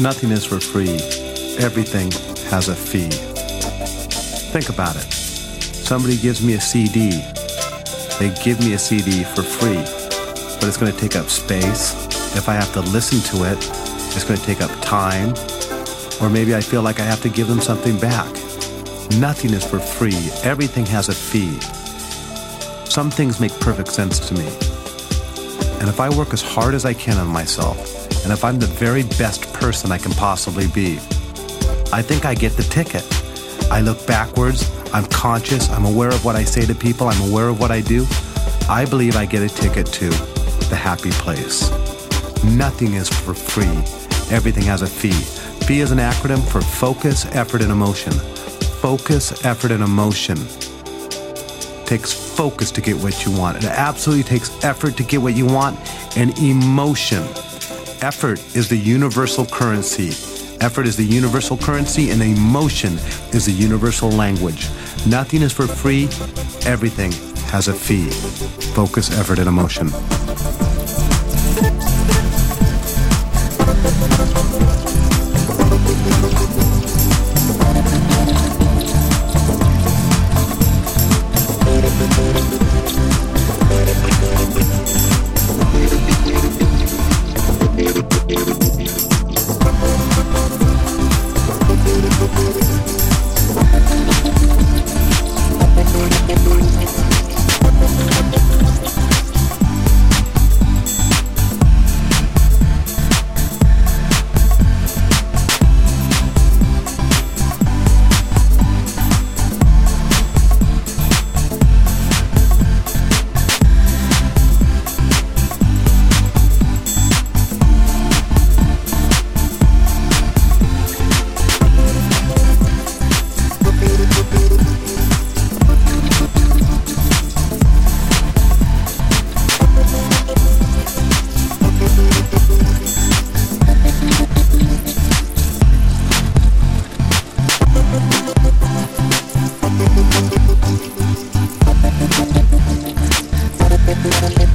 Nothing is for free. Everything has a fee. Think about it. Somebody gives me a CD. They give me a CD for free, but it's going to take up space. If I have to listen to it, it's going to take up time. Or maybe I feel like I have to give them something back. Nothing is for free. Everything has a fee. Some things make perfect sense to me. And if I work as hard as I can on myself, and if I'm the very best person I can possibly be, I think I get the ticket. I look backwards, I'm conscious, I'm aware of what I say to people, I'm aware of what I do. I believe I get a ticket to the happy place. Nothing is for free, everything has a fee. Fee is an acronym for focus, effort, and emotion. Focus, effort, and emotion takes focus to get what you want. It absolutely takes effort to get what you want and emotion. Effort is the universal currency. Effort is the universal currency, and emotion is the universal language. Nothing is for free, everything has a fee. Focus, effort, and emotion. Thank